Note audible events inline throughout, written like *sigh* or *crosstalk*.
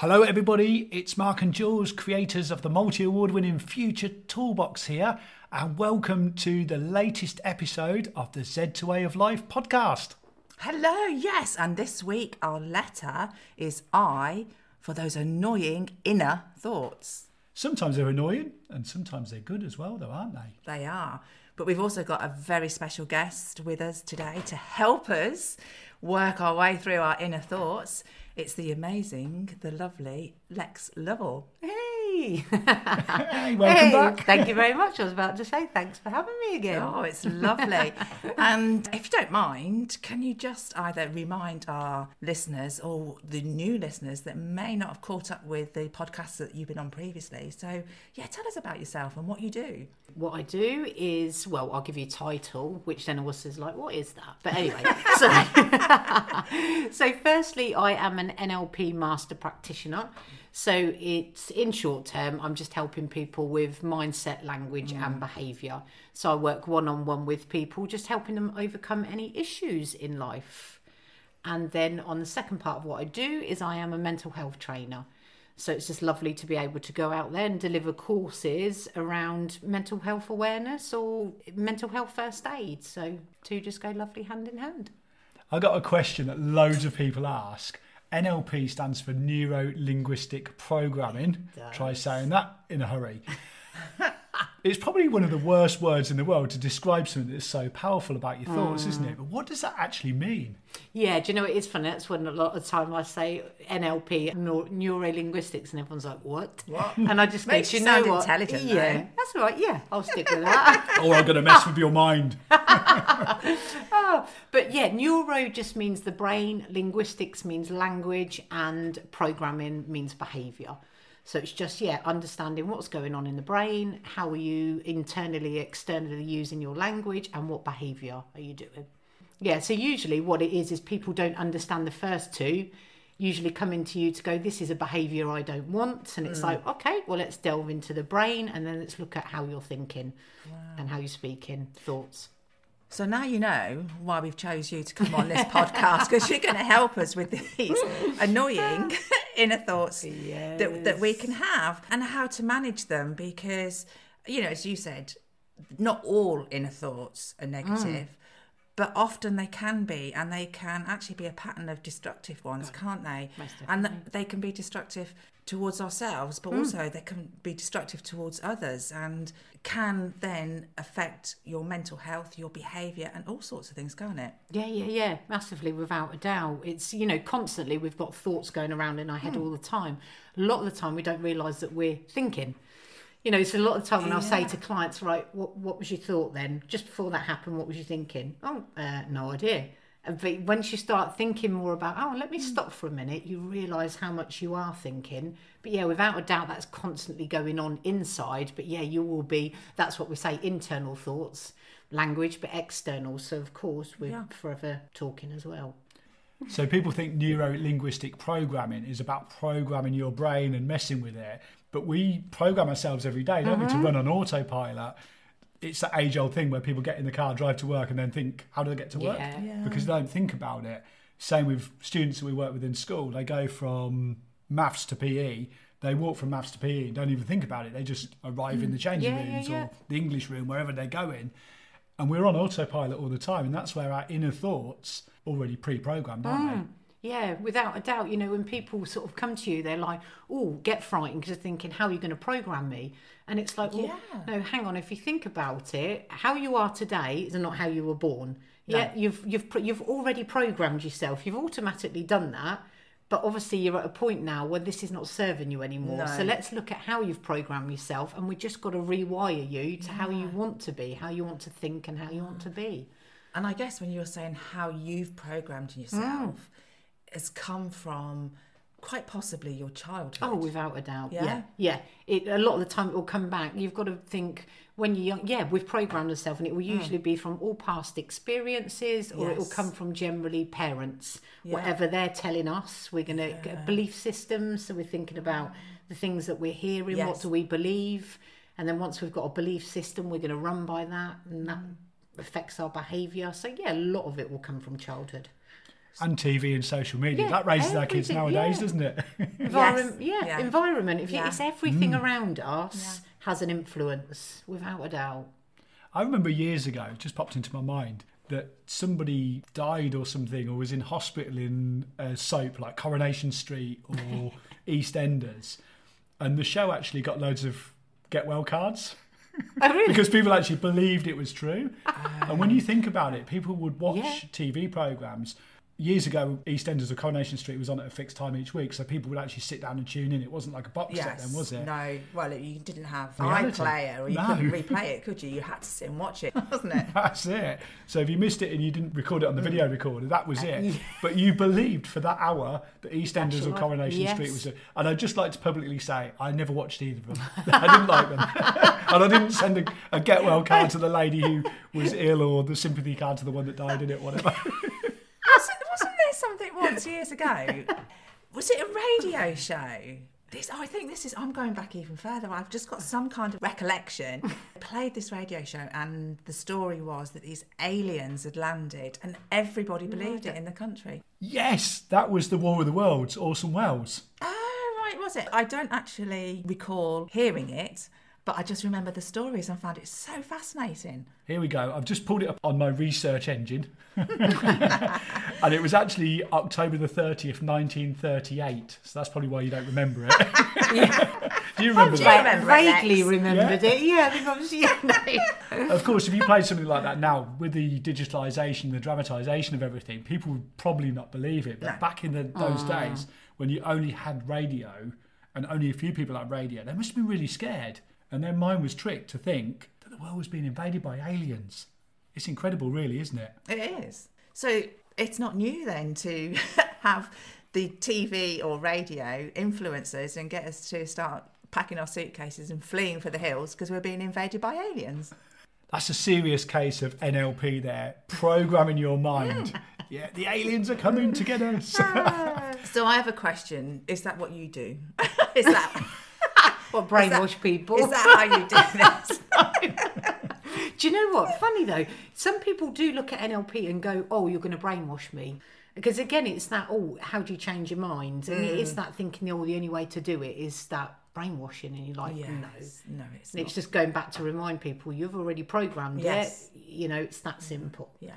Hello, everybody. It's Mark and Jules, creators of the multi award winning Future Toolbox here, and welcome to the latest episode of the Z2A of Life podcast. Hello, yes, and this week our letter is I for those annoying inner thoughts. Sometimes they're annoying, and sometimes they're good as well, though, aren't they? They are. But we've also got a very special guest with us today to help us work our way through our inner thoughts. It's the amazing, the lovely Lex Lovell. Hey! *laughs* Hey, welcome Hey, back. Thank you very much. I was about to say thanks for having me again. Oh, it's lovely. *laughs* and if you don't mind, can you just either remind our listeners or the new listeners that may not have caught up with the podcasts that you've been on previously? So, yeah, tell us about yourself and what you do. What I do is, well, I'll give you a title, which then always is like, what is that? But anyway, *laughs* so, so firstly, I am an NLP master practitioner. So it's in short term, I'm just helping people with mindset, language, and mm. behaviour. So I work one on one with people, just helping them overcome any issues in life. And then on the second part of what I do is I am a mental health trainer. So it's just lovely to be able to go out there and deliver courses around mental health awareness or mental health first aid. So two just go lovely hand in hand. I got a question that loads of people ask. NLP stands for Neuro Linguistic Programming. Try saying that in a hurry. *laughs* it's probably one of the worst words in the world to describe something that's so powerful about your thoughts, isn't it? Mm. But what does that actually mean? Yeah, do you know it is funny? That's when a lot of the time I say NLP, neuro linguistics, and everyone's like, "What?" What? *laughs* And I just go, Makes "Do you you know sound what? intelligent, Yeah, though. that's all right. Yeah, I'll stick with that. *laughs* Or I'm going to mess with your mind. *laughs* Oh, but yeah, neuro just means the brain, linguistics means language, and programming means behavior. So it's just, yeah, understanding what's going on in the brain, how are you internally, externally using your language, and what behavior are you doing. Yeah, so usually what it is is people don't understand the first two, usually coming to you to go, This is a behavior I don't want. And it's mm. like, okay, well, let's delve into the brain and then let's look at how you're thinking and how you're speaking, thoughts. So now you know why we've chose you to come on this podcast because you're going to help us with these *laughs* annoying inner thoughts that, that we can have and how to manage them because, you know, as you said, not all inner thoughts are mm. negative. But often they can be, and they can actually be a pattern of destructive ones, oh, can't they? And th- they can be destructive towards ourselves, but hmm. also they can be destructive towards others and can then affect your mental health, your behaviour, and all sorts of things, can't it? Yeah, yeah, yeah, massively, without a doubt. It's, you know, constantly we've got thoughts going around in our head hmm. all the time. A lot of the time we don't realise that we're thinking. You know, so a lot of the time when I'll say to clients, right, what, what was your thought then? Just before that happened, what was you thinking? Oh, uh, no idea. But once you start thinking more about, oh, let me stop for a minute, you realise how much you are thinking. But yeah, without a doubt, that's constantly going on inside. But yeah, you will be, that's what we say, internal thoughts, language, but external. So, of course, we're Yeah. forever talking as well. So people think neuro linguistic programming is about programming your brain and messing with it. But we program ourselves every day, don't we, to uh-huh. run on autopilot. It's that age old thing where people get in the car, drive to work, and then think, how do I get to work? Yeah. Yeah. Because they don't think about it. Same with students that we work with in school. They go from maths to PE. They walk from maths to PE and don't even think about it. They just arrive in the mm. changing Yeah, yeah, rooms yeah. or the English room, wherever they're going. And we're on autopilot all the time. And that's where our inner thoughts already pre-programmed, aren't they? Mm. Yeah, without a doubt. You know, when people sort of come to you, they're like, oh, get frightened because they're thinking, how are you going to program me? And it's like, well, Yeah. no, hang on. If you think about it, how you are today is not how you were born. Yeah, you've you've you've already programmed yourself. You've automatically done that. But obviously, you're at a point now where this is not serving you anymore. So let's look at how you've programmed yourself, and we just got to rewire you to how you want to be, how you want to think, and how you want to be. And I guess when you were saying how you've programmed yourself, mm. Has come from quite possibly your childhood. Oh, without a doubt. Yeah? Yeah. Yeah. It, a lot of the time it will come back. You've got to think when you're young, yeah, we've programmed ourselves and it will mm. usually be from all past experiences or it will come from generally parents. Yeah. Whatever they're telling us, we're going to get belief systems. So we're thinking about mm. the things that we're hearing, what do we believe? And then once we've got a belief system, we're going to run by that and that mm. affects our behaviour. So, yeah, a lot of it will come from childhood. And TV and social media. Yeah, that raises our kids nowadays, yeah. doesn't it? Environment, yeah, Yeah. environment. If you, Yeah. it's everything mm. around us has an influence, without a doubt. I remember years ago, it just popped into my mind, that somebody died or something or was in hospital in a soap like Coronation Street or *laughs* EastEnders. And the show actually got loads of get well cards Oh, really? because people actually believed it was true. Ah. and when you think about it, people would watch Yeah. TV programs. Years ago, EastEnders or Coronation Street was on at a fixed time each week, so people would actually sit down and tune in. It wasn't like a box set then, was it? No. Well, you didn't have Reality. iPlayer or you No. couldn't *laughs* replay it, could you? You had to sit and watch it, *laughs* wasn't it? That's it. So if you missed it and you didn't record it on the video Mm. recorder, that was Uh, it. *laughs* But you believed for that hour that EastEnders or Coronation yes. Street was it. And I'd just like to publicly say I never watched either of them. I didn't like them. and I didn't send a, a get well card to the lady who was ill or the sympathy card to the one that died in it, whatever. Wasn't, wasn't there something once years ago? *laughs* Was it a radio show? This, oh, I think this is. I'm going back even further. I've just got some kind of recollection. I *laughs* played this radio show, and the story was that these aliens had landed, and everybody believed it in the country. yes, that was the War of the Worlds, Orson Welles. Oh, right, was it? I don't actually recall hearing it, but I just remember the stories and found it so fascinating. Here we go. I've just pulled it up on my research engine. *laughs* and it was actually October the 30th, 1938. So that's probably why you don't remember it. *laughs* Do you remember do that? you remember Vaguely Lex? remembered it. Yeah, I think *laughs* Yeah, no. Of course, if you played something like that now, with the digitalisation, the dramatisation of everything, people would probably not believe it. But No. back in the, those ah. days, when you only had radio and only a few people had radio, they must have been really scared. And their mind was tricked to think that the world was being invaded by aliens. It's incredible, really, isn't it? It is. So it's not new then to *laughs* have the TV or radio influence us and get us to start packing our suitcases and fleeing for the hills because we're being invaded by aliens. That's a serious case of NLP there, programming your mind. *laughs* yeah, the aliens are coming to get us. Ah. *laughs* So I have a question. Is that what you do? is that What brainwash people? is that how you do *laughs* this? Do you know what? Funny though, some people do look at NLP and go, "Oh, you're going to brainwash me," because again, it's that. Oh, how do you change your mind? And Mm. it's that thinking. Oh, the only way to do it is that brainwashing, and you're like, no. Yes. No, it's And not. it's just going back to remind people you've already programmed Yes. it. You know, it's that simple. Yeah.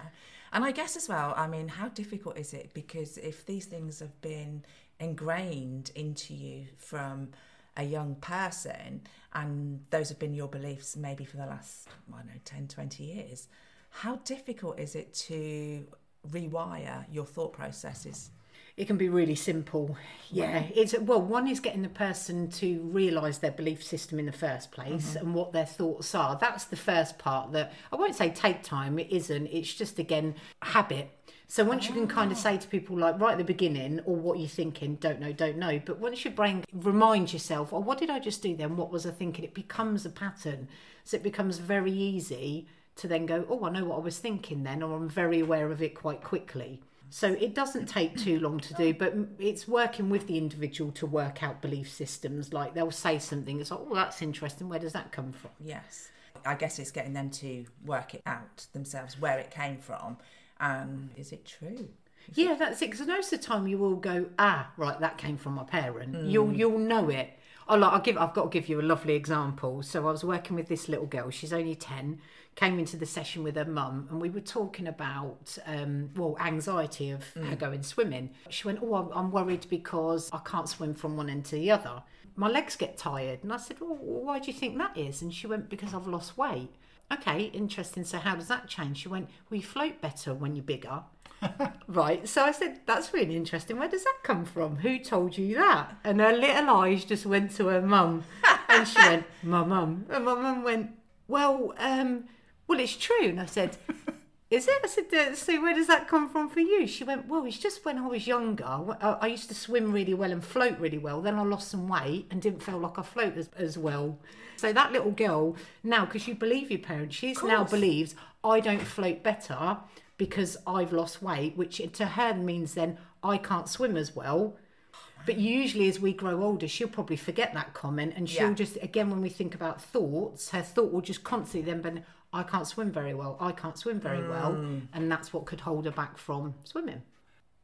And I guess as well, I mean, how difficult is it? Because if these things have been ingrained into you from a young person and those have been your beliefs maybe for the last, I don't know, 10, 20 years, how difficult is it to rewire your thought processes? It can be really simple. Yeah, it's well. One is getting the person to realise their belief system in the first place mm-hmm. and what their thoughts are. That's the first part. That I won't say take time. It isn't. It's just again habit. So once you can ah. kind of say to people like right at the beginning, or what you're thinking, don't know, don't know. But once your brain reminds yourself, oh, what did I just do then? What was I thinking? It becomes a pattern. So it becomes very easy to then go, oh, I know what I was thinking then, or I'm very aware of it quite quickly. So it doesn't take too long to do, but it's working with the individual to work out belief systems. Like they'll say something, it's like, oh, that's interesting. Where does that come from? Yes. I guess it's getting them to work it out themselves, where it came from, and is it true? Yeah, that's it. Because most of the time you will go, ah, right, that came from my parent. You'll you'll know it. Oh, like I'll give. I've got to give you a lovely example. So I was working with this little girl. She's only ten. Came into the session with her mum, and we were talking about um, well, anxiety of her going swimming. She went, "Oh, I'm worried because I can't swim from one end to the other. My legs get tired." And I said, "Well, why do you think that is?" And she went, "Because I've lost weight." Okay, interesting. So how does that change? She went, "Well, you float better when you're bigger." *laughs* Right. So I said, that's really interesting. Where does that come from? Who told you that? And her little eyes just went to her mum. And she went, my mum. And my mum went, well, um, well, it's true. And I said, Is it? I said, so where does that come from for you? She went, well, it's just when I was younger, I, I used to swim really well and float really well. Then I lost some weight and didn't feel like I float as, as well. So that little girl now, because you believe your parents, she's now believes I don't float better because I've lost weight, which to her means then I can't swim as well. But usually, as we grow older, she'll probably forget that comment, and she'll Yeah. just again when we think about thoughts, her thought will just constantly then be, "I can't swim very well. I can't swim very well," hmm. and that's what could hold her back from swimming.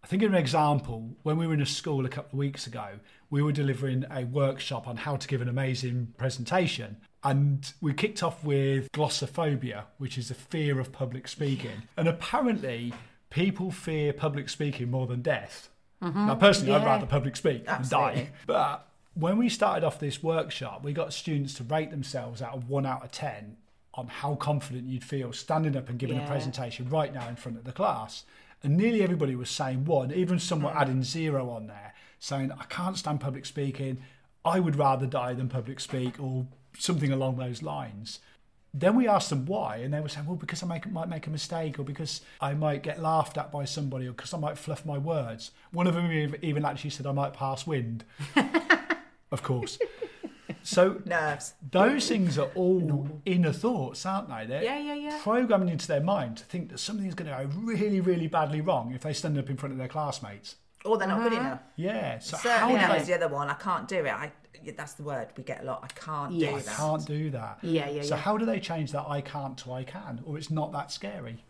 I think of an example when we were in a school a couple of weeks ago, we were delivering a workshop on how to give an amazing presentation. And we kicked off with glossophobia, which is the fear of public speaking. And apparently, people fear public speaking more than death. Mm-hmm. Now, personally, I'd rather public speak than die. But when we started off this workshop, we got students to rate themselves out of one out of 10 on how confident you'd feel standing up and giving a presentation right now in front of the class. And nearly everybody was saying one, even some Mm. were adding zero on there, saying, I can't stand public speaking. I would rather die than public speak, or something along those lines. Then we asked them why, and they were saying, well, because I make, might make a mistake, or because I might get laughed at by somebody, or because I might fluff my words. One of them even actually said I might pass wind. *laughs* of course. So Nerves. those things are all inner thoughts, aren't they? They're Yeah, yeah, yeah. programming into their mind to think that something's going to go really, really badly wrong if they stand up in front of their classmates. Or they're not good uh-huh. enough. Yeah. So how Certainly do that they was the other one. I can't do it. I, that's the word we get a lot. I can't do Yes. that. can't do that? Yeah, yeah, So yeah. how do they change that I can't to I can, or it's not that scary?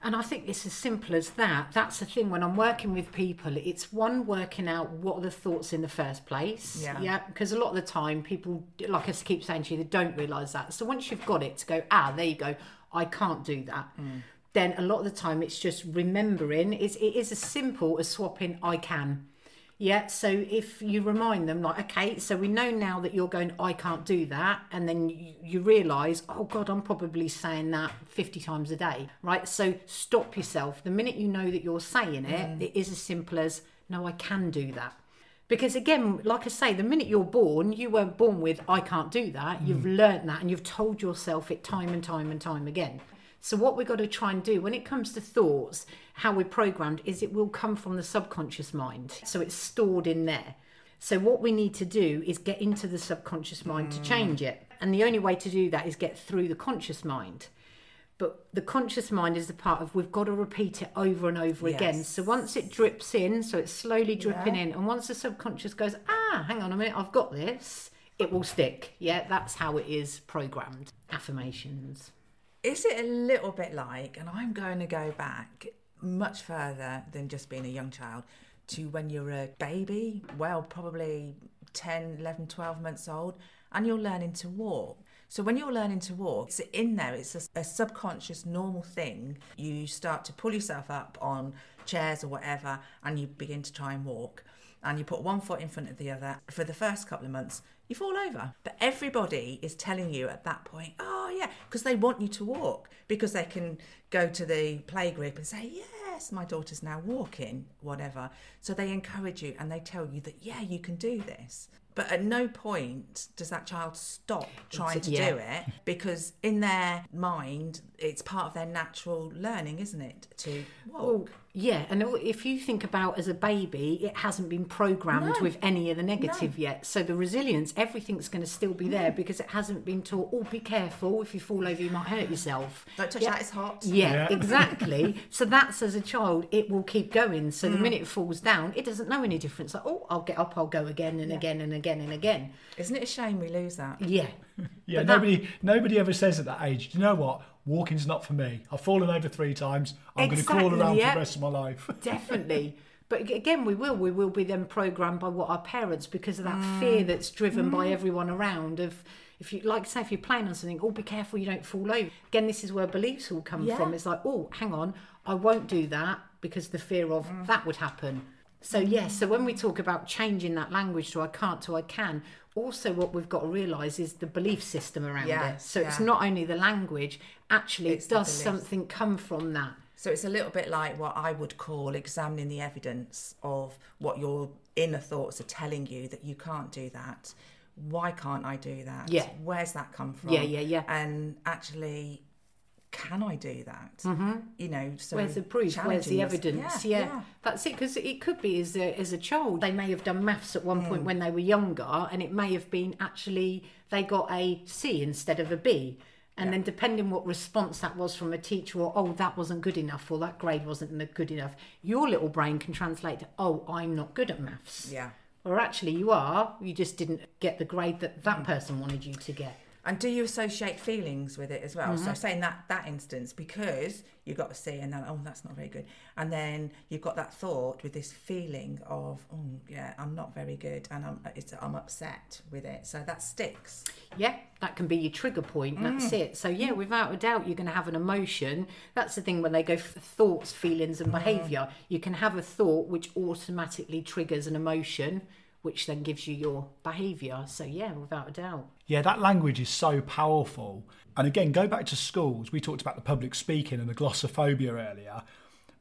And I think it's as simple as that. That's the thing when I'm working with people, it's one working out what are the thoughts in the first place. Yeah. Yeah. Because a lot of the time people, like I keep saying to you, they don't realise that. So once you've got it to go, ah, there you go, I can't do that. Then a lot of the time it's just remembering. It's, it is as simple as swapping I can. Yeah, so if you remind them, like, okay, so we know now that you're going, I can't do that, and then you, you realise, oh God, I'm probably saying that 50 times a day, right? So stop yourself. The minute you know that you're saying it, mm. it is as simple as, no, I can do that. Because again, like I say, the minute you're born, you weren't born with, I can't do that. Mm. You've learnt that and you've told yourself it time and time and time again. So, what we've got to try and do when it comes to thoughts, how we're programmed, is it will come from the subconscious mind. So, it's stored in there. So, what we need to do is get into the subconscious mind to change it. And the only way to do that is get through the conscious mind. But the conscious mind is the part of we've got to repeat it over and over again. So once it drips in, so it's slowly dripping Yeah. in, and once the subconscious goes, ah, hang on a minute, I've got this, it will stick. Yeah, that's how it is programmed. Affirmations. Is it a little bit like, and I'm going to go back much further than just being a young child to when you're a baby, well, probably 10, 11, 12 months old, and you're learning to walk. So when you're learning to walk, it's in there, it's a, a subconscious, normal thing. You start to pull yourself up on chairs or whatever, and you begin to try and walk. And you put one foot in front of the other. For the first couple of months, you fall over. But everybody is telling you at that point, oh, yeah, because they want you to walk, because they can go to the play group and say, yes, my daughter's now walking, whatever. So they encourage you and they tell you that, yeah, you can do this. But at no point does that child stop trying to yeah. do it because in their mind, it's part of their natural learning, isn't it? To walk. Yeah, and if you think about as a baby, it hasn't been programmed No. with any of the negative yet. So the resilience, everything's going to still be there because it hasn't been taught. Oh, be careful! If you fall over, you might hurt yourself. Don't touch Yeah. that, it's hot. Yeah, Yeah. exactly. *laughs* so that's as a child, it will keep going. So Mm. the minute it falls down, it doesn't know any difference. Like, oh, I'll get up, I'll go again and again and again and again. Isn't it a shame we lose that? Yeah. *laughs* Yeah, But that- nobody nobody ever says at that age, do you know what? Walking's not for me. I've fallen over three times. I'm going to crawl around yeah. for the rest of my life. *laughs* Definitely. But again, we will. We will be then programmed by what our parents because of that mm. fear that's driven by mm-hmm. everyone around. Of if you like, say, if you're playing on something, oh, be careful you don't fall over. Again, this is where beliefs will come Yeah. from. It's like, oh, hang on, I won't do that because the fear of mm. that would happen. So yes, so when we talk about changing that language to I can't to I can, also what we've got to realise is the belief system around it. So it's not only the language, actually It's it does something come from that. So it's a little bit like what I would call examining the evidence of what your inner thoughts are telling you that you can't do that. Why can't I do that? Yeah. Where's that come from? Yeah, yeah, yeah. And actually can I do that? Mm-hmm. You know, so Where's the proof? Where's the evidence? Yeah, Yeah, that's it. Because it could be as a, as a child, they may have done maths at one point mm. when they were younger, and it may have been actually they got a C instead of a B. And then, depending what response that was from a teacher, or oh, that wasn't good enough, or that grade wasn't good enough, your little brain can translate to oh, I'm not good at maths. Yeah. Or actually, you are. You just didn't get the grade that that mm. person wanted you to get. And do you associate feelings with it as well? Mm-hmm. So, say in that that instance, because you got to a C, and then oh, that's not very good, and then you've got that thought with this feeling of oh, yeah, I'm not very good, and I'm it's, I'm upset with it. So that sticks. Yeah, that can be your trigger point. That's it. So yeah, without a doubt, you're going to have an emotion. That's the thing when they go thoughts, feelings, and behaviour. You can have a thought which automatically triggers an emotion, which then gives you your behaviour. So yeah, without a doubt. Yeah, that language is so powerful. And again, go back to schools. We talked about the public speaking and the glossophobia earlier.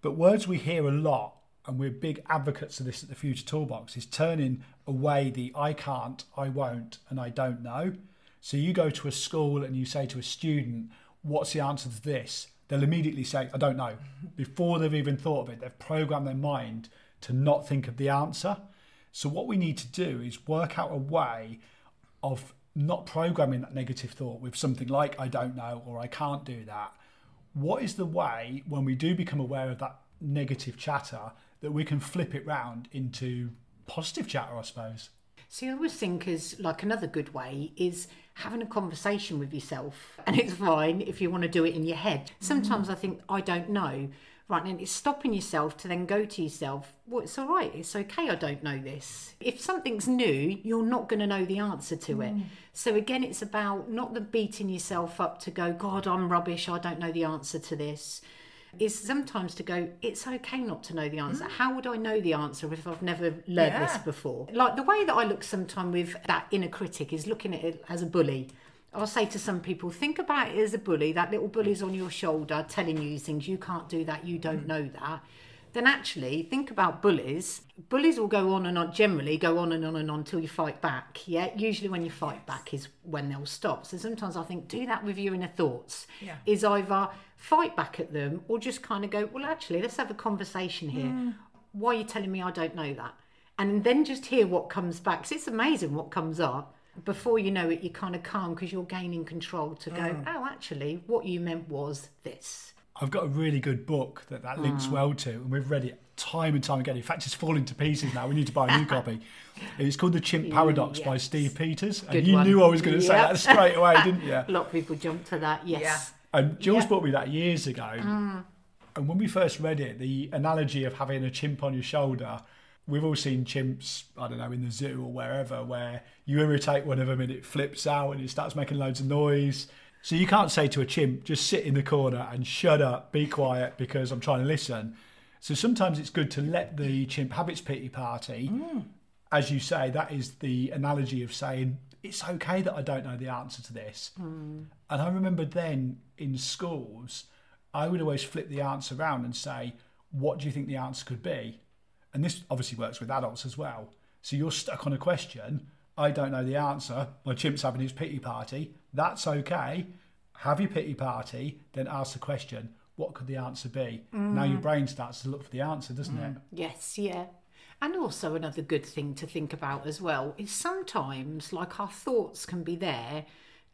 But words we hear a lot, and we're big advocates of this at the Future Toolbox, is turning away the I can't, I won't, and I don't know. So you go to a school and you say to a student, What's the answer to this? They'll immediately say, I don't know. *laughs* Before they've even thought of it, they've programmed their mind to not think of the answer. So what we need to do is work out a way of not programming that negative thought with something like I don't know or I can't do that. What is the way when we do become aware of that negative chatter that we can flip it round into positive chatter, I suppose? See, I always think is like another good way is having a conversation with yourself, and it's fine if you want to do it in your head. Sometimes I think I don't know, right? And it's stopping yourself to then go to yourself. Well, it's all right. It's okay. I don't know this. If something's new, you're not going to know the answer to it. Mm. So again, it's about not the beating yourself up to go, God, I'm rubbish. I don't know the answer to this is sometimes to go, it's okay not to know the answer. Mm. How would I know the answer if I've never learned this before? Like the way that I look sometimes with that inner critic is looking at it as a bully. I'll say to some people, think about it as a bully. That little bully's on your shoulder telling you things. You can't do that. You don't know that. Then actually think about bullies. Bullies will go on and on, generally go on and on and on until you fight back. Yeah, usually when you fight back is when they'll stop. So sometimes I think do that with your inner thoughts. Yeah. Is either fight back at them or just kind of go, well, actually, let's have a conversation here. Hmm. Why are you telling me I don't know that? And then just hear what comes back. 'Cause it's amazing what comes up. Before you know it, you're kind of calm because you're gaining control to go, mm. oh, actually, what you meant was this. I've got a really good book that that links mm. well to, and we've read it time and time again. In fact, it's falling to pieces now. We need to buy a new copy. *laughs* It's called The Chimp Paradox by Steve Peters. Good and you one. knew I was going to say that straight away, didn't you? *laughs* A lot of people jump to that, yes. And Jules Yeah. bought me that years ago. Mm. And when we first read it, the analogy of having a chimp on your shoulder, we've all seen chimps, I don't know, in the zoo or wherever, where you irritate one of them and it flips out and it starts making loads of noise. So you can't say to a chimp, just sit in the corner and shut up, be quiet because I'm trying to listen. So sometimes it's good to let the chimp have its pity party. Mm. As you say, that is the analogy of saying, it's okay that I don't know the answer to this. Mm. And I remember then in schools, I would always flip the answer around and say, What do you think the answer could be? And this obviously works with adults as well. So you're stuck on a question. I don't know the answer. My chimp's having his pity party. That's okay. Have your pity party, then ask the question, What could the answer be? Now your mm. brain starts to look for the answer, doesn't mm. it? Yes, yeah. And also another good thing to think about as well is sometimes like our thoughts can be there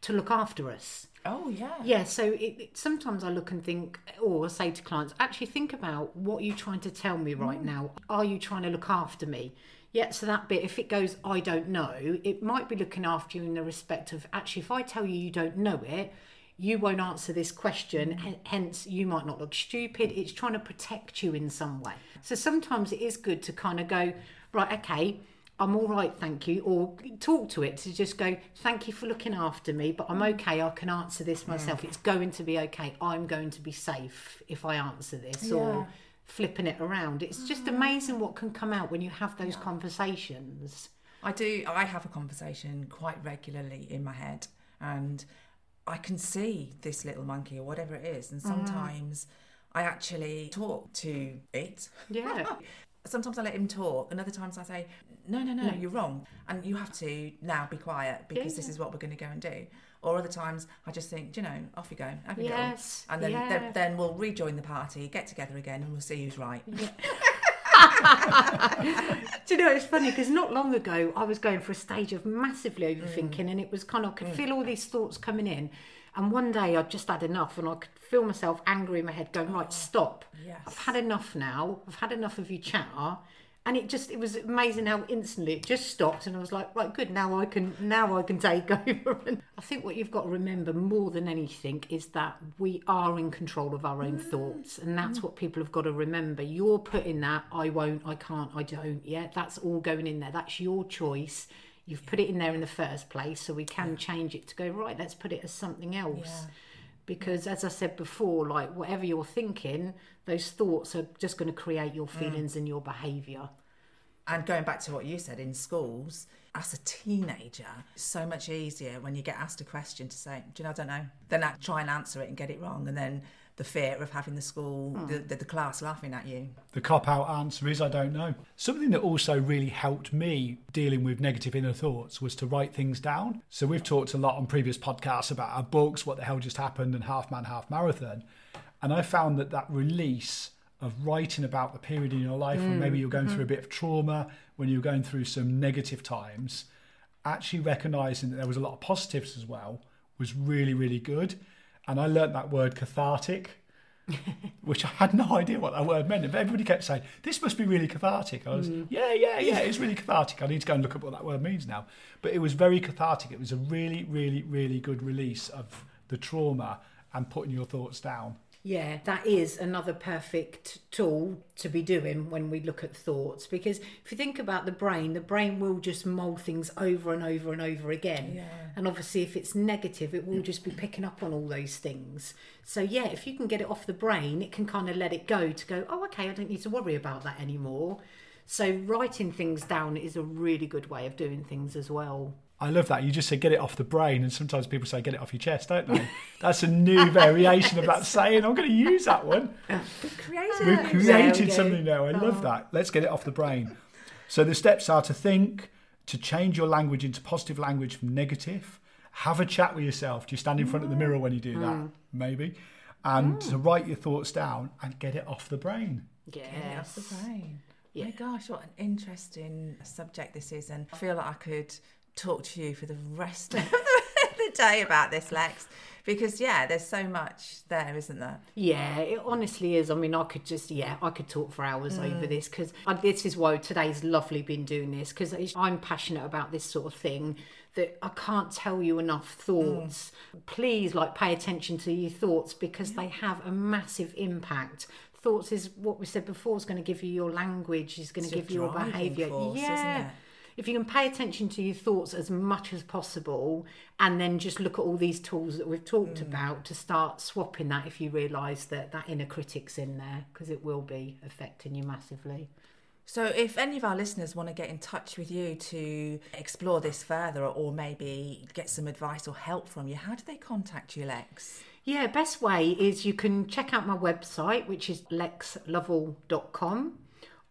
to look after us. Oh yeah. Yeah, so it, it- sometimes I look and think, or say to clients, actually think about what you're trying to tell me right mm. now. Are you trying to look after me? Yeah, so that bit, if it goes, I don't know, it might be looking after you in the respect of actually, if I tell you you don't know it, you won't answer this question, mm. h- hence, you might not look stupid. It's trying to protect you in some way. So sometimes it is good to kind of go, right, okay, I'm all right, thank you, or talk to it to just go, thank you for looking after me, but I'm mm. okay, I can answer this myself. It's going to be okay. I'm going to be safe if I answer this, or flipping it around. It's just mm. amazing what can come out when you have those conversations. I do. I have a conversation quite regularly in my head, and I can see this little monkey or whatever it is, and mm. sometimes I actually talk to it. Yeah. *laughs* sometimes I let him talk, and other times I say, no, no, no, no. you're wrong, and you have to now be quiet because this is what we're going to go and do. Or other times I just think, you know, off you go, have a Yes, go, and then, yeah. then then we'll rejoin the party, get together again, and we'll see who's right. *laughs* Do you know, it's funny because not long ago I was going for a stage of massively mm. overthinking, and it was kind of, I could mm. feel all these thoughts coming in. And one day I'd just had enough, and I could feel myself angry in my head, going, Right, stop. Yes. I've had enough now. I've had enough of your chatter. And it just, it was amazing how instantly it just stopped. And I was like, Right, good. Now I can, now I can take *laughs* over. And I think what you've got to remember more than anything is that we are in control of our own thoughts. And that's what people have got to remember. You're putting that, I won't, I can't, I don't. Yeah, that's all going in there. That's your choice. You've put it in there in the first place, so we can change it to go, right, let's put it as something else. Yeah. Because as I said before, like whatever you're thinking, those thoughts are just going to create your mm. feelings and your behaviour. And going back to what you said in schools, as a teenager, it's so much easier when you get asked a question to say, Do you know, I don't know. Then I try and answer it and get it wrong. And then the fear of having the school, hmm. the, the, the class laughing at you. The cop out answer is I don't know. Something that also really helped me dealing with negative inner thoughts was to write things down. So we've talked a lot on previous podcasts about our books, what the hell just happened, and half man, half marathon. And I found that that release of writing about the period in your life when hmm, maybe you're going mm-hmm. through a bit of trauma, when you're going through some negative times, actually recognizing that there was a lot of positives as well was really, really good. And I learnt that word cathartic *laughs* which I had no idea what that word meant. But everybody kept saying, this must be really cathartic. I was, mm. yeah, yeah, yeah, it's really cathartic. I need to go and look up what that word means now. But it was very cathartic. It was a really, really, really good release of the trauma and putting your thoughts down. Yeah, that is another perfect tool to be doing when we look at thoughts. Because if you think about the brain, the brain will just mold things over and over and over again. Yeah. And obviously, if it's negative, it will just be picking up on all those things. So, yeah, if you can get it off the brain, it can kind of let it go to go, oh, okay, I don't need to worry about that anymore. So, writing things down is a really good way of doing things as well. I love that. You just say get it off the brain, and sometimes people say get it off your chest, don't they? That's a new *laughs* variation of that saying. I'm going to use that one. We've There we created go. something now. I love that. Let's get it off the brain. So the steps are to think, to change your language into positive language from negative. Have a chat with yourself. Do you stand in front of the mirror when you do that? Mm. Maybe. And mm. to write your thoughts down and get it off the brain. Yeah, Yes. that's the brain. My gosh, what an interesting subject this is, and I feel like I could talk to you for the rest of *laughs* the day about this, Lex, because yeah, there's so much there, isn't there? Yeah, it honestly is. I mean, I could just, yeah, I could talk for hours Mm. over this because this is why today's lovely been doing this because I'm passionate about this sort of thing that I can't tell you enough thoughts. Mm. Please, like, pay attention to your thoughts because they have a massive impact. Thoughts is what we said before is going to give you your language, is going It's to give you your force, isn't yeah. If you can pay attention to your thoughts as much as possible and then just look at all these tools that we've talked mm. about to start swapping that if you realise that that inner critic's in there because it will be affecting you massively. So, if any of our listeners want to get in touch with you to explore this further, or maybe get some advice or help from you, how do they contact you, Lex? Yeah, best way is you can check out my website, which is lexlovell.com,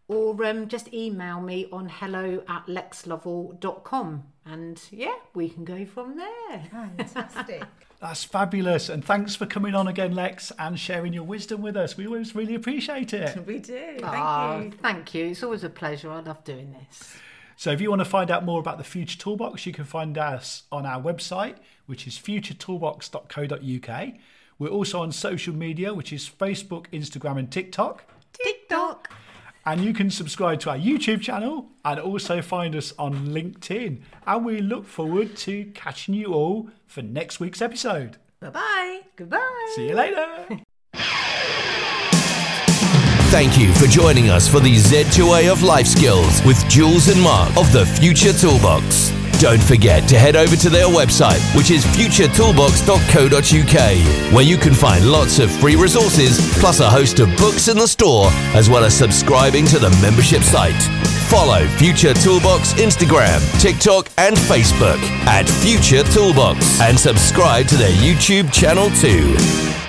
or um, just email me on hello at lexlovell.com. And yeah, we can go from there. Fantastic. *laughs* That's fabulous. And thanks for coming on again, Lex, and sharing your wisdom with us. We always really appreciate it. *laughs* we do. Thank Ah, you. Thank you. It's always a pleasure. I love doing this. So if you want to find out more about the Future Toolbox, you can find us on our website, which is futuretoolbox.co.uk. We're also on social media, which is Facebook, Instagram, and TikTok. TikTok. And you can subscribe to our YouTube channel and also find us on LinkedIn. And we look forward to catching you all for next week's episode. Bye bye. Goodbye. See you later. Thank you for joining us for the Z2A of Life Skills with Jules and Mark of the Future Toolbox. Don't forget to head over to their website, which is futuretoolbox.co.uk, where you can find lots of free resources, plus a host of books in the store, as well as subscribing to the membership site. Follow Future Toolbox Instagram, TikTok, and Facebook at Future Toolbox, and subscribe to their YouTube channel too.